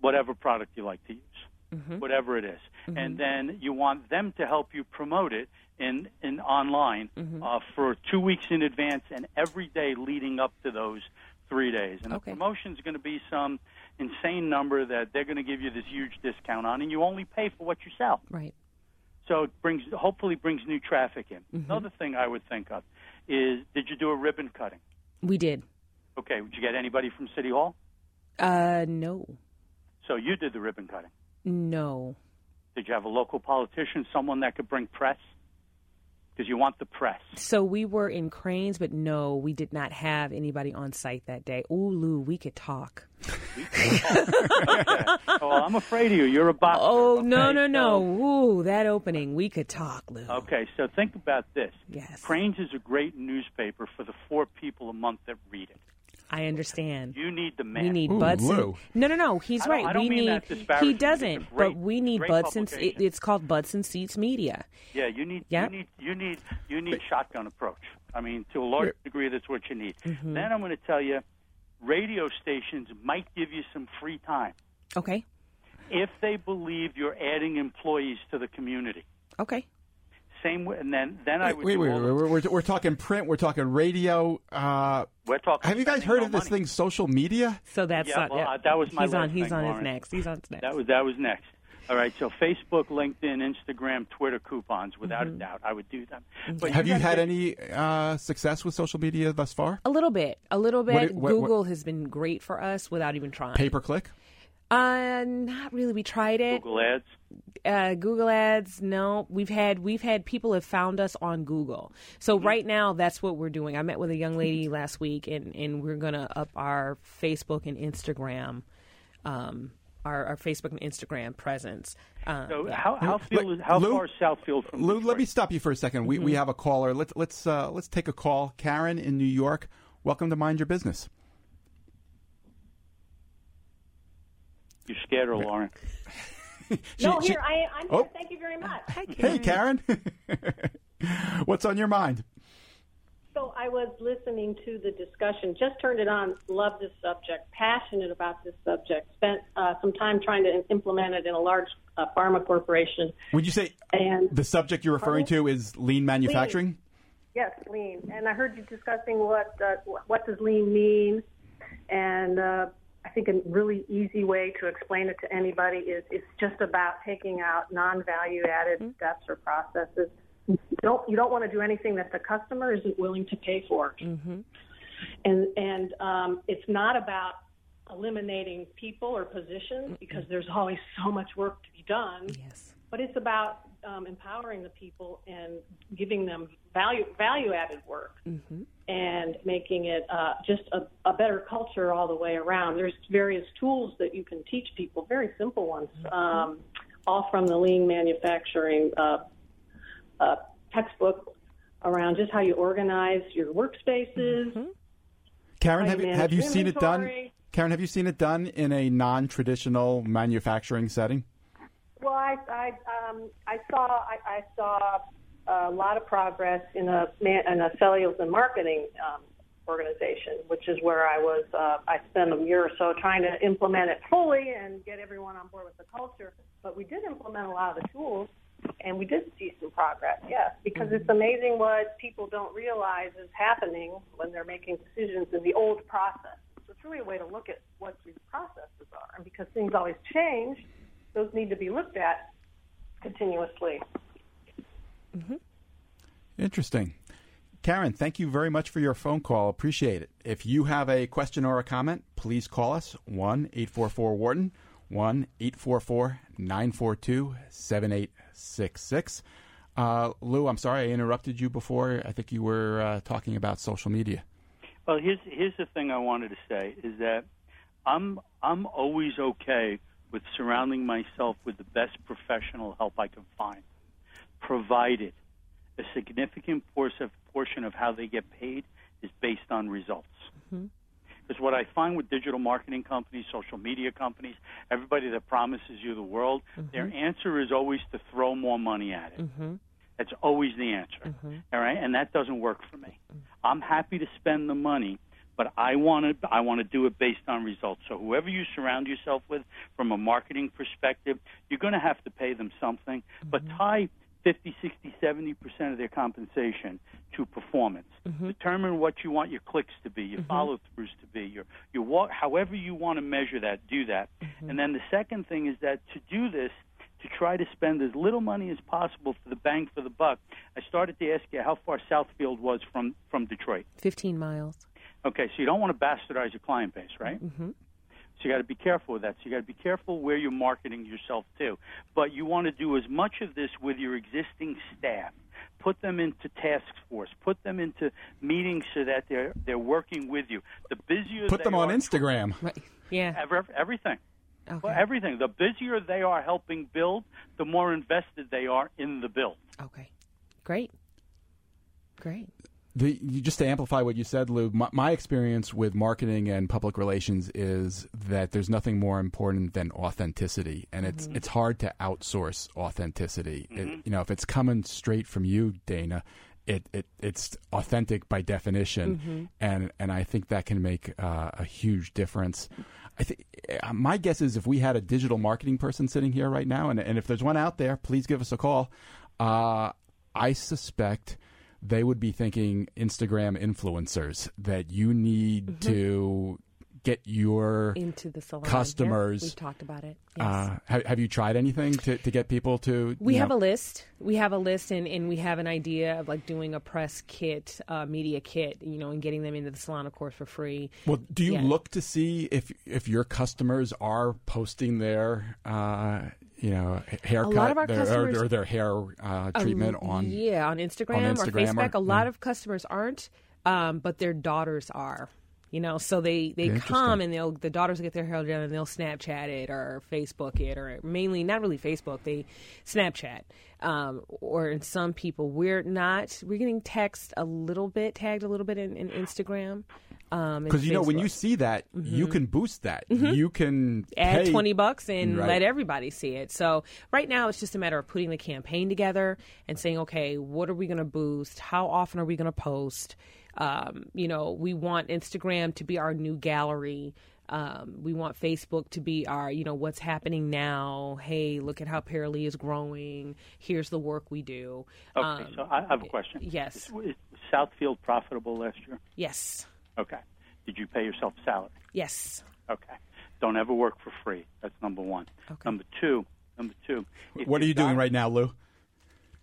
whatever product you like to use, Mm-hmm. whatever it is. and then you want them to help you promote it in in online Mm-hmm. uh, for two weeks in advance and every day leading up to those three days. And Okay. the is going to be some insane number that they're going to give you this huge discount on, and you only pay for what you sell. Right. So it brings hopefully brings new traffic in. Mm-hmm. Another thing I would think of is did you do a ribbon cutting? We did. Okay, did you get anybody from City Hall? Uh, no. So you did the ribbon cutting. No. Did you have a local politician, someone that could bring press? Because you want the press. So we were in Crain's, but no, we did not have anybody on site that day. Ooh, Lou, we could talk. Oh, I'm afraid of you. You're a boxer. Oh, no, no, no. So- Ooh, that opening, we could talk, Lou. okay, so think about this. Yes. Crain's is a great newspaper for the four people a month that read it. I understand. You need the man. We need Ooh, Budson. Lou. No, no, no. He's I don't- right. I don't we mean need. that. He doesn't. great- but we need great Budson. It, it's called Budson Seats Media. Yeah, you need Yep. you need you need you need shotgun approach. I mean, to a large degree, that's what you need. Mm-hmm. Then I'm going to tell you, radio stations might give you some free time Okay. if they believe you're adding employees to the community. Okay. Same way, and then then I would Wait, do wait, wait, we're, we're, we're talking print, we're talking radio. Uh, We're talking. have you guys heard no of this money. thing, social media? So that's Yeah, not. well, uh, that was my He's on. He's thing, on his next. He's on his next. That was that was next. All right, so Facebook, LinkedIn, Instagram, Twitter coupons, without a doubt, I would do them. But Have you gotta had get- any uh, success with social media thus far? a little bit. A little bit. What- what- what- Google has been great for us without even trying. Pay per click? Uh, not really. We tried it. Google Ads? Uh, Google Ads. No, we've had we've had people have found us on Google. So Mm-hmm. right now, that's what we're doing. I met with a young lady last week, and and we're gonna up our Facebook and Instagram, um, our, our Facebook and Instagram presence. Um, So yeah. how how, field how Lou- far is Southfield from Lou, Detroit? let me stop you for a second. We, we Mm-hmm. have a caller. Let's let's uh, let's take a call. Karen in New York. Welcome to Mind Your Business. You're scared her, Loren. She- No, she- here I, I'm Oh. here. Thank you very much. Hey, Karen. What's on your mind? So I was listening to the discussion. Just turned it on. Love this subject. Passionate about this subject. Spent uh, some time trying to implement it in a large uh, pharma corporation. Would you say And the subject you're referring to is lean manufacturing? yes, lean. And I heard you discussing what uh, what does lean mean, and uh, I think a really easy way to explain it to anybody is it's just about taking out non-value added steps or processes. You don't you don't want to do anything that the customer isn't willing to pay for. And and um, it's not about eliminating people or positions because there's always so much work to be done yes. but it's about um, empowering the people and giving them value value added work and making it uh, just a, a better culture all the way around. There's various tools that you can teach people, very simple ones, um, all from the lean manufacturing uh, uh, textbook around just how you organize your workspaces. Karen, have you you, have you manage seen it done? Karen, have you seen it done in a non-traditional manufacturing setting? Well, I I um, I saw I, I saw a lot of progress in a in a sales and marketing um, organization, which is where I was. Uh, I spent a year or so trying to implement it fully and get everyone on board with the culture. But we did implement a lot of the tools, and we did see some progress. Yes, because it's amazing what people don't realize is happening when they're making decisions in the old process. So it's really a way to look at what these processes are, and because things always change those need to be looked at continuously. Interesting. Karen, thank you very much for your phone call. Appreciate it. If you have a question or a comment, please call us 1 844 Wharton, 1 844 942 7866. Uh, Lou, I'm sorry I interrupted you before. I think you were uh, talking about social media. Well, here's here's the thing I wanted to say is that I'm I'm always okay with surrounding myself with the best professional help I can find, provided a significant portion of how they get paid is based on results. Mm-hmm. Because what I find with digital marketing companies, social media companies, everybody that promises you the world, mm-hmm. their answer is always to throw more money at it. Mm-hmm. That's always the answer. Mm-hmm. All right, and that doesn't work for me. I'm happy to spend the money, but I want to I want to do it based on results. So whoever you surround yourself with from a marketing perspective, you're going to have to pay them something, but mm-hmm. tie 50, 60, 70 percent of their compensation to performance. Mm-hmm. Determine what you want your clicks to be, your mm-hmm. follow throughs to be, your your wa- however you want to measure that, do that. And then the second thing is that to do this, to try to spend as little money as possible for the bang for the buck. I started to ask you how far Southfield was from from Detroit. 15 miles. Okay, so you don't want to bastardize your client base, right? Mm-hmm. So you got to be careful with that. So you got to be careful where you're marketing yourself to. But you want to do as much of this with your existing staff. Put them into task force. Put them into meetings so that they're they're working with you. The busier Put they them on are- Instagram. Right. Yeah. Ever, everything. Okay. Well, everything. The busier they are helping build, the more invested they are in the build. Okay. Great. Great. The, just to amplify what you said, Lou, my, my experience with marketing and public relations is that there's nothing more important than authenticity, and it's it's hard to outsource authenticity. It, you know, if it's coming straight from you, Dana, it, it it's authentic by definition, and and I think that can make uh, a huge difference. I think uh, my guess is if we had a digital marketing person sitting here right now, and and if there's one out there, please give us a call. Uh, I suspect they would be thinking Instagram influencers that you need to get your Into the salon. Yeah, Customers, We've talked about it. Yes. uh, have, have you tried anything to, to get people to We have know- a list. We have a list, and, and we have an idea of like doing a press kit, uh, media kit, you know, and getting them into the salon, of course, for free. well do you Yeah. look to see if if your customers are posting their uh, you know haircut their, customers- or, or their hair uh, treatment on yeah on Instagram, Instagram or Facebook. or- a lot yeah. of customers aren't, um, but their daughters are. You know, so they they come and they'll the daughters get their hair done and they'll Snapchat it or Facebook it or mainly not really Facebook they Snapchat um, or in some people we're not we're getting text a little bit tagged a little bit in, in Instagram um, because you know when Facebook. you see that you can boost that you can Mm-hmm. add pay- 20 bucks and Right. let everybody see it. So right now it's just a matter of putting the campaign together and saying, okay, what are we going to boost? How often are we going to post? Um, you know, we want Instagram to be our new gallery. Um, we want Facebook to be our, you know, what's happening now. Hey, look at how Paralee is growing. Here's the work we do. Okay, Um, so I I have a question. yes. Is, is Southfield profitable last year? yes. Okay. Did you pay yourself salary? Yes. Okay. Don't ever work for free. That's number one. Okay. Number two. Number two. what are you doing right now lou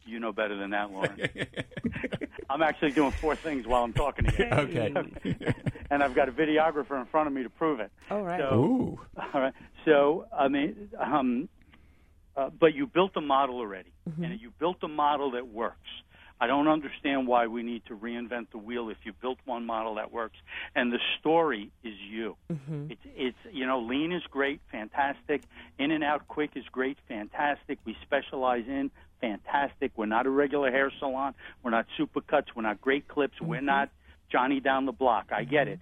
You know better than that, Loren. I'm actually doing four things while I'm talking to you. okay and I've got a videographer in front of me to prove it. All right. So, ooh All right. So, I mean, um, uh, but you built a model already, Mm-hmm. and you built a model that works. I don't understand why we need to reinvent the wheel if you built one model that works. And the story is you. Mm-hmm. It's, it's, you know, lean is great, fantastic. In and out quick is great, fantastic. We specialize in, fantastic. We're not a regular hair salon. We're not supercuts. We're not great clips. We're Mm-hmm. not Johnny down the block. I get it.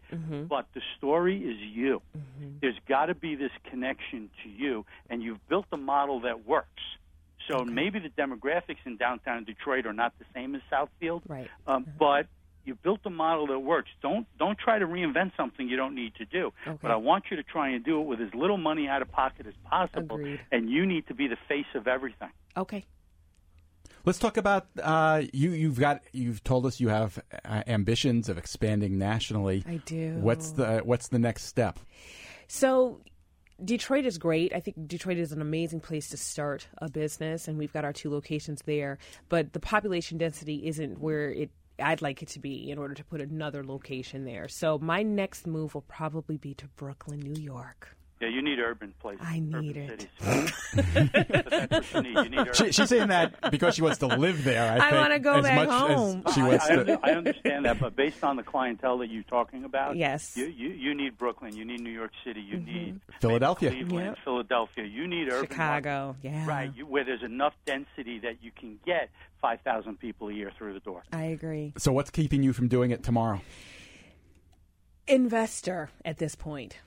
But the story is you. Mm-hmm. There's got to be this connection to you, and you've built a model that works. So maybe the demographics in downtown Detroit are not the same as Southfield, Right. um, but you built a model that works. Don't don't try to reinvent something you don't need to do. Okay. But I want you to try and do it with as little money out of pocket as possible, Agreed. and you need to be the face of everything. Okay. Let's talk about uh, you. You've got. You've told us you have uh, ambitions of expanding nationally. I do. What's the What's the next step? So Detroit is great. I think Detroit is an amazing place to start a business, and we've got our two locations there. But the population density isn't where it I'd like it to be in order to put another location there. So my next move will probably be to Brooklyn, New York. Yeah, you need urban places. I need urban it. Cities. That's what you need. You need urban She, she's saying that because she wants to live there. I, I wanna go as back much home. As she I, wants I, to. I understand that, but based on the clientele that you're talking about, Yes. you, you, you need Brooklyn, you need New York City, you mm-hmm. need Philadelphia. Cleveland, Yep. Philadelphia. You need urban Chicago, markets. yeah. right? You, where there's enough density that you can get five thousand people a year through the door. I agree. So what's keeping you from doing it tomorrow? investor at this point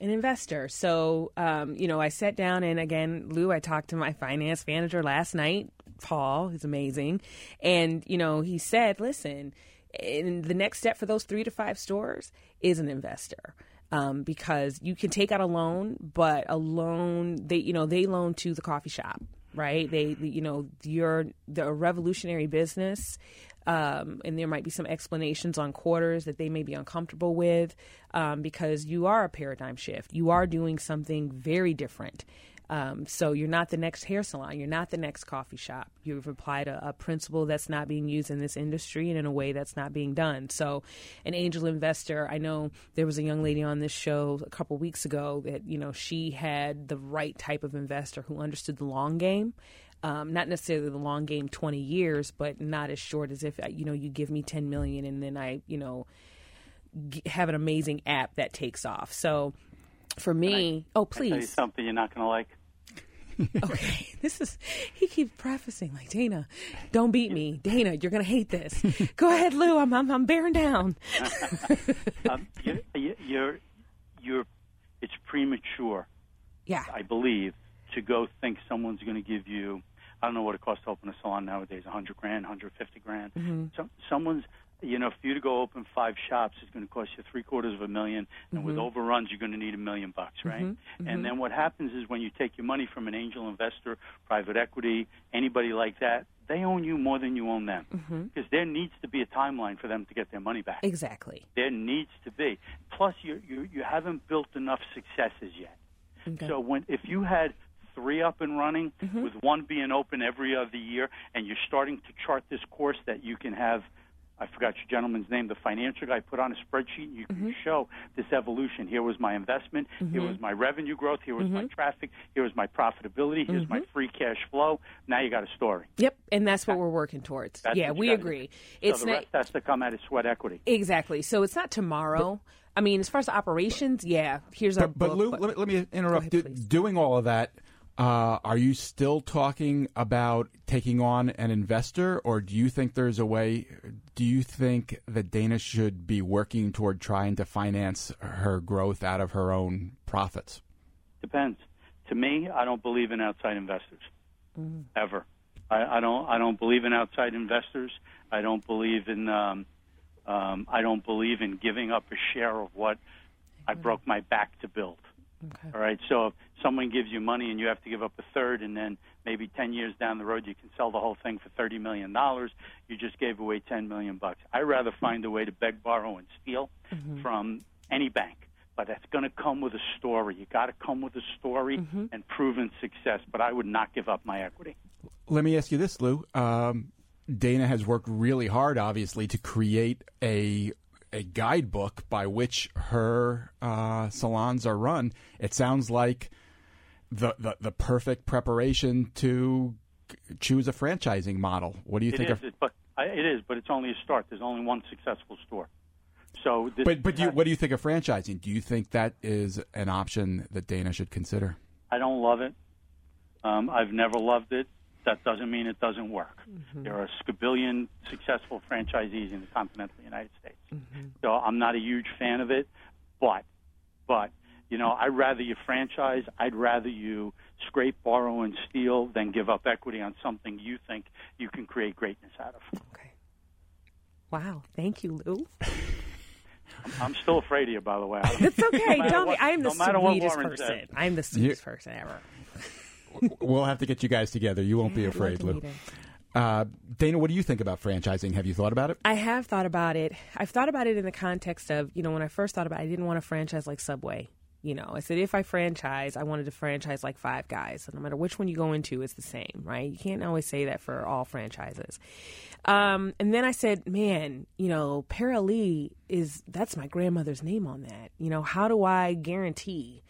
an investor. So um, you know i sat down and again lou i talked to my finance manager last night. Paul he's amazing. And you know he said listen and the next step for those three to five stores is an investor um, because you can take out a loan but a loan they you know they loan to the coffee shop right? They you know you're the revolutionary business um, and there might be some explanations on quarters that they may be uncomfortable with um, because you are a paradigm shift. You are doing something very different. Um, so you're not the next hair salon. You're not the next coffee shop. You've applied a, a principle that's not being used in this industry and in a way that's not being done. So, an angel investor. I know there was a young lady on this show a couple weeks ago that you know she had the right type of investor who understood the long game um, not necessarily the long game 20 years but not as short as if uh, you know you give me 10 million and then i you know g- have an amazing app that takes off. So for me oh Tell you please. something you're not going to like. okay this is he keeps prefacing like dana don't beat me. Dana you're gonna hate this. Go ahead lou. I'm i'm, I'm bearing down. Um, you, you, you're, you're, it's premature. yeah. I believe, to go think someone's going to give you, I don't know what it costs to open a salon nowadays, 100 grand, 150 grand. Mm-hmm. Some, someone's, you know, for you to go open five shops, it's going to cost you three quarters of a million, and with Mm-hmm. overruns, you're going to need a million bucks, right? And then what happens is when you take your money from an angel investor, private equity, anybody like that, they own you more than you own them, Mm-hmm. because there needs to be a timeline for them to get their money back. exactly There needs to be. Plus, you you you haven't built enough successes yet. Okay. So when if you had three up and running, mm-hmm. with one being open every other year, and you're starting to chart this course that you can have. I forgot your gentleman's name. The financial guy put on a spreadsheet. And you can mm-hmm. show this evolution. Here was my investment. Here was mm-hmm. my revenue growth. Here was my traffic. Here was my profitability. Here's my free cash flow. Now you got a story. yep and that's what we're working towards That's yeah we agree do. it's so the not rest has to come out of sweat equity. Exactly. So it's not tomorrow. I mean, as far as operations, yeah. Here's our But, but book, Lou, but- let, me, let me interrupt. ahead, Do- doing all of that, uh, are you still talking about taking on an investor, or do you think there's a way? Do you think that Dana should be working toward trying to finance her growth out of her own profits? Depends. To me, I don't believe in outside investors ever. I, I don't. I don't believe in outside investors. I don't believe in. Um, um, I don't believe in giving up a share of what I broke my back to build. Okay. All right. So if someone gives you money and you have to give up a third, and then maybe ten years down the road you can sell the whole thing for thirty million dollars, you just gave away ten million bucks. I rather find a way to beg, borrow, and steal from any bank. But that's going to come with a story. You got to come with a story and proven success. But I would not give up my equity. Let me ask you this, Lou. Um, Dana has worked really hard, obviously, to create a a guidebook by which her uh, salons are run. It sounds like the the, the perfect preparation to choose a franchising model. What do you It think is, of? it, but it is, but it's only a start. There's only one successful store. So, this, But but do you, what do you think of franchising? Do you think that is an option that Dana should consider? I don't love it. Um, I've never loved it. That doesn't mean it doesn't work. Mm-hmm. There are a scabillion successful franchisees in the continental United States. Mm-hmm. So I'm not a huge fan of it, but but you know I'd rather you franchise. I'd rather you scrape, borrow, and steal than give up equity on something you think you can create greatness out of. Okay. Wow. Thank you, Lou. I'm still afraid of you, by the way. It's okay. matter Don't be. I am the no sweetest person. said. I'm the sweetest person ever. We'll have to get you guys together. You won't be Yeah, I'd afraid, Lou. Uh, Dana, what do you think about franchising? Have you thought about it? I have thought about it. I've thought about it in the context of, you know, when I first thought about it, I didn't want to franchise like Subway. You know, I said if I franchise, I wanted to franchise like five guys. So no matter which one you go into, it's the same, right? You can't always say that for all franchises. Um, and then I said, man, you know, Paralee is that's my grandmother's name on that. You know, how do I guarantee?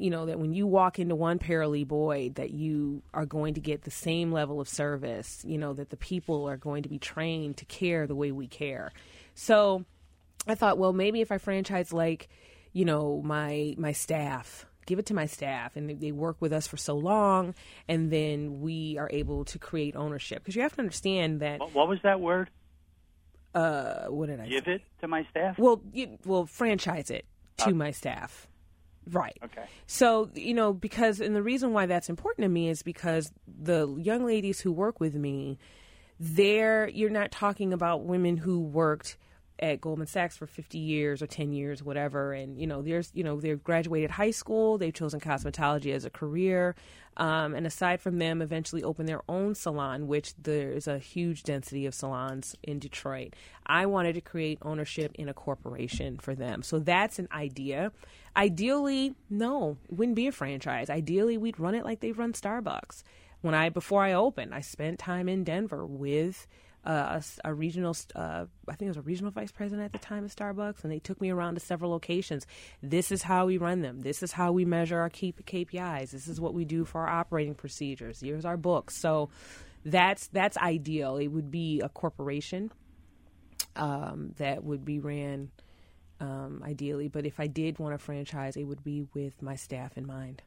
You know that when you walk into one Paralee Boyd that you are going to get the same level of service you know that the people are going to be trained to care the way we care so i thought well maybe if i franchise like you know my my staff give it to my staff and they work with us for so long and then we are able to create ownership because you have to understand that What, what was that word? uh what did i Give say? it to my staff. well you, well franchise it to Uh, my staff right Okay. So, you know, because, and the reason why that's important to me is because the young ladies who work with me, they're, you're not talking about women who worked at Goldman Sachs for 50 years or 10 years, whatever. And, you know, there's, you know, they've graduated high school, they've chosen cosmetology as a career. Um, and aside from them, eventually open their own salon, which there's a huge density of salons in Detroit. I wanted to create ownership in a corporation for them. So that's an idea. Ideally, no, it wouldn't be a franchise. Ideally, we'd run it like they run Starbucks. When I before I opened, I spent time in Denver with uh, a a, regional, uh, I think it was a regional vice president at the time of Starbucks, and they took me around to several locations. This is how we run them. This is how we measure our K- KPIs. This is what we do for our operating procedures. Here's our books. So that's that's ideal. It would be a corporation um, that would be ran um, ideally. But if I did want a franchise, it would be with my staff in mind.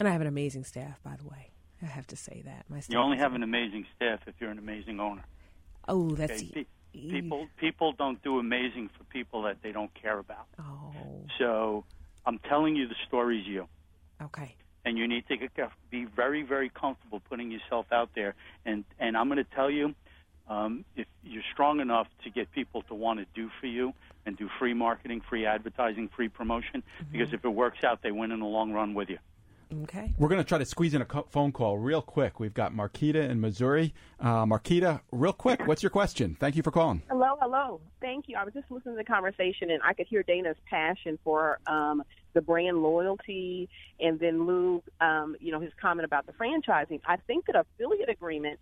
And I have an amazing staff, by the way. I have to say that my staff. You only have an amazing staff if you're an amazing owner. Oh, that's Okay? Pe- People people don't do amazing for people that they don't care about. Oh, So I'm telling you the story's you. okay. and you need to get, be very, very comfortable putting yourself out there. And and I'm going to tell you, um, if you're strong enough to get people to want to do for you and do free marketing, free advertising, free promotion, because if it works out, they win in the long run with you. Okay. We're going to try to squeeze in a co- phone call real quick. We've got Marquita in Missouri. Uh, Marquita, real quick, what's your question? Thank you for calling. Hello, hello. Thank you. I was just listening to the conversation, and I could hear Dana's passion for um, the brand loyalty, and then Lou, um, you know, his comment about the franchising. I think that affiliate agreement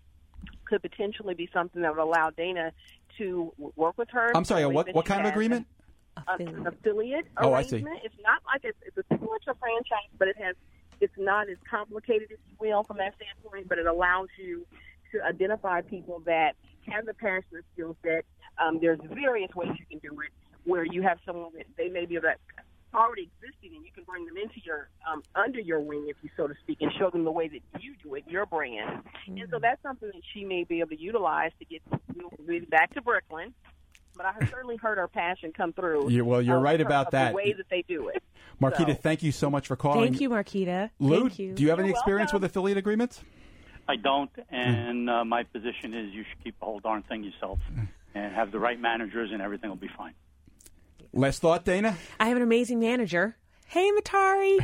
could potentially be something that would allow Dana to work with her. I'm sorry, a what, what kind of agreement? a- An affiliate Oh, I see. It's not like it's, it's similar to a franchise, but it has it's not as complicated, if you will, from that standpoint. But it allows you to identify people that have the passion and skill set. Um, there's various ways you can do it, where you have someone that they may be that already existing, and you can bring them into your um, under your wing, if you so to speak, and show them the way that you do it, your brand. And so that's something that she may be able to utilize to get back to Brooklyn. But I have certainly heard her passion come through. You- well, you're of right about that. The way that they do it. Marquita, So- thank you so much for calling. Thank you, Marquita. Lou, Thank you. do you have any You're experience welcome. with affiliate agreements? I don't, and uh, my position is you should keep the whole darn thing yourself and have the right managers, and everything will be fine. Last thought, Dana? I have an amazing manager. Hey, Matari.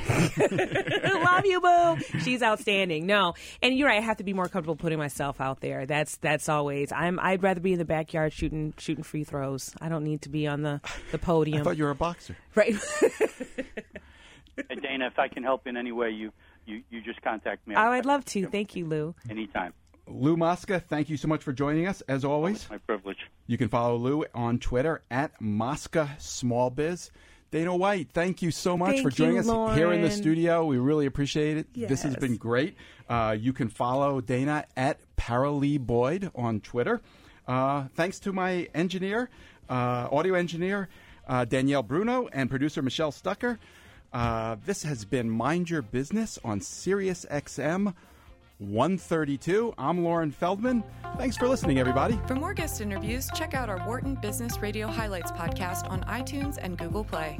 Love you, boo. She's outstanding. No, and you're right. I have to be more comfortable putting myself out there. That's that's always. I'm. I'd rather be in the backyard shooting shooting free throws. I don't need to be on the the I podium. thought you were a boxer. right. Hey, Dana, if I can help in any way, you you, you just contact me. oh, I'd love to. Thank you, Lou. anytime. Lou Mosca, thank you so much for joining us, as always. My privilege. You can follow Lou on Twitter at Mosca Small Biz. Dana White, thank you so much Thank for joining you, us here in the studio. We really appreciate it. This has been great. Uh, you can follow Dana at Paralee Boyd on Twitter. Uh, thanks to my engineer, uh, audio engineer, uh, Danielle Bruno, and producer Michelle Stucker. Uh, this has been Mind Your Business on Sirius XM 132. I'm Loren Feldman. Thanks for listening, everybody. For more guest interviews, check out our Wharton Business Radio Highlights podcast on iTunes and Google Play.